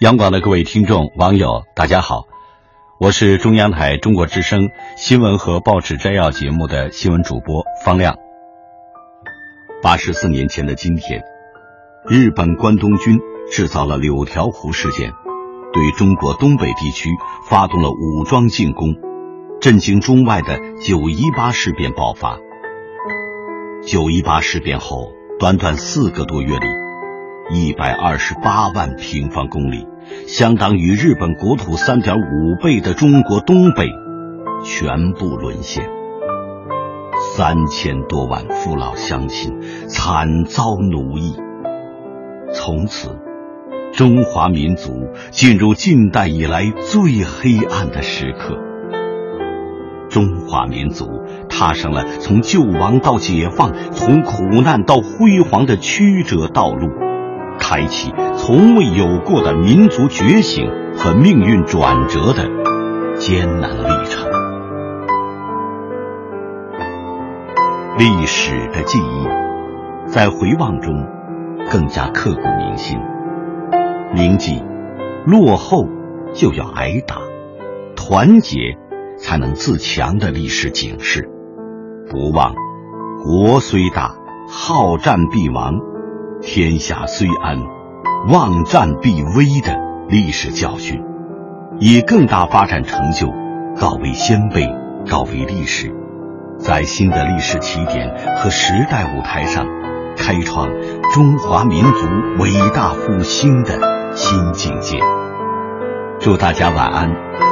央广的各位听众、网友，大家好，我是中央台中国之声新闻和报纸摘要节目的新闻主播方亮。八十四年前的今天，日本关东军制造了柳条湖事件，对中国东北地区发动了武装进攻，震惊中外的九一八事变爆发。九一八事变后，短短四个多月里，一百二十八万平方公里，相当于日本国土三点五倍的中国东北，全部沦陷。三千多万父老乡亲惨遭奴役。从此，中华民族进入近代以来最黑暗的时刻。中华民族踏上了从救亡到解放、从苦难到辉煌的曲折道路，开启从未有过的民族觉醒和命运转折的艰难历程。历史的记忆在回望中更加刻骨铭心。铭记：落后就要挨打，团结。才能自强的历史警示，不忘国虽大，好战必亡；天下虽安，忘战必危的历史教训，以更大发展成就告慰先辈，告慰历史，在新的历史起点和时代舞台上，开创中华民族伟大复兴的新境界。祝大家晚安。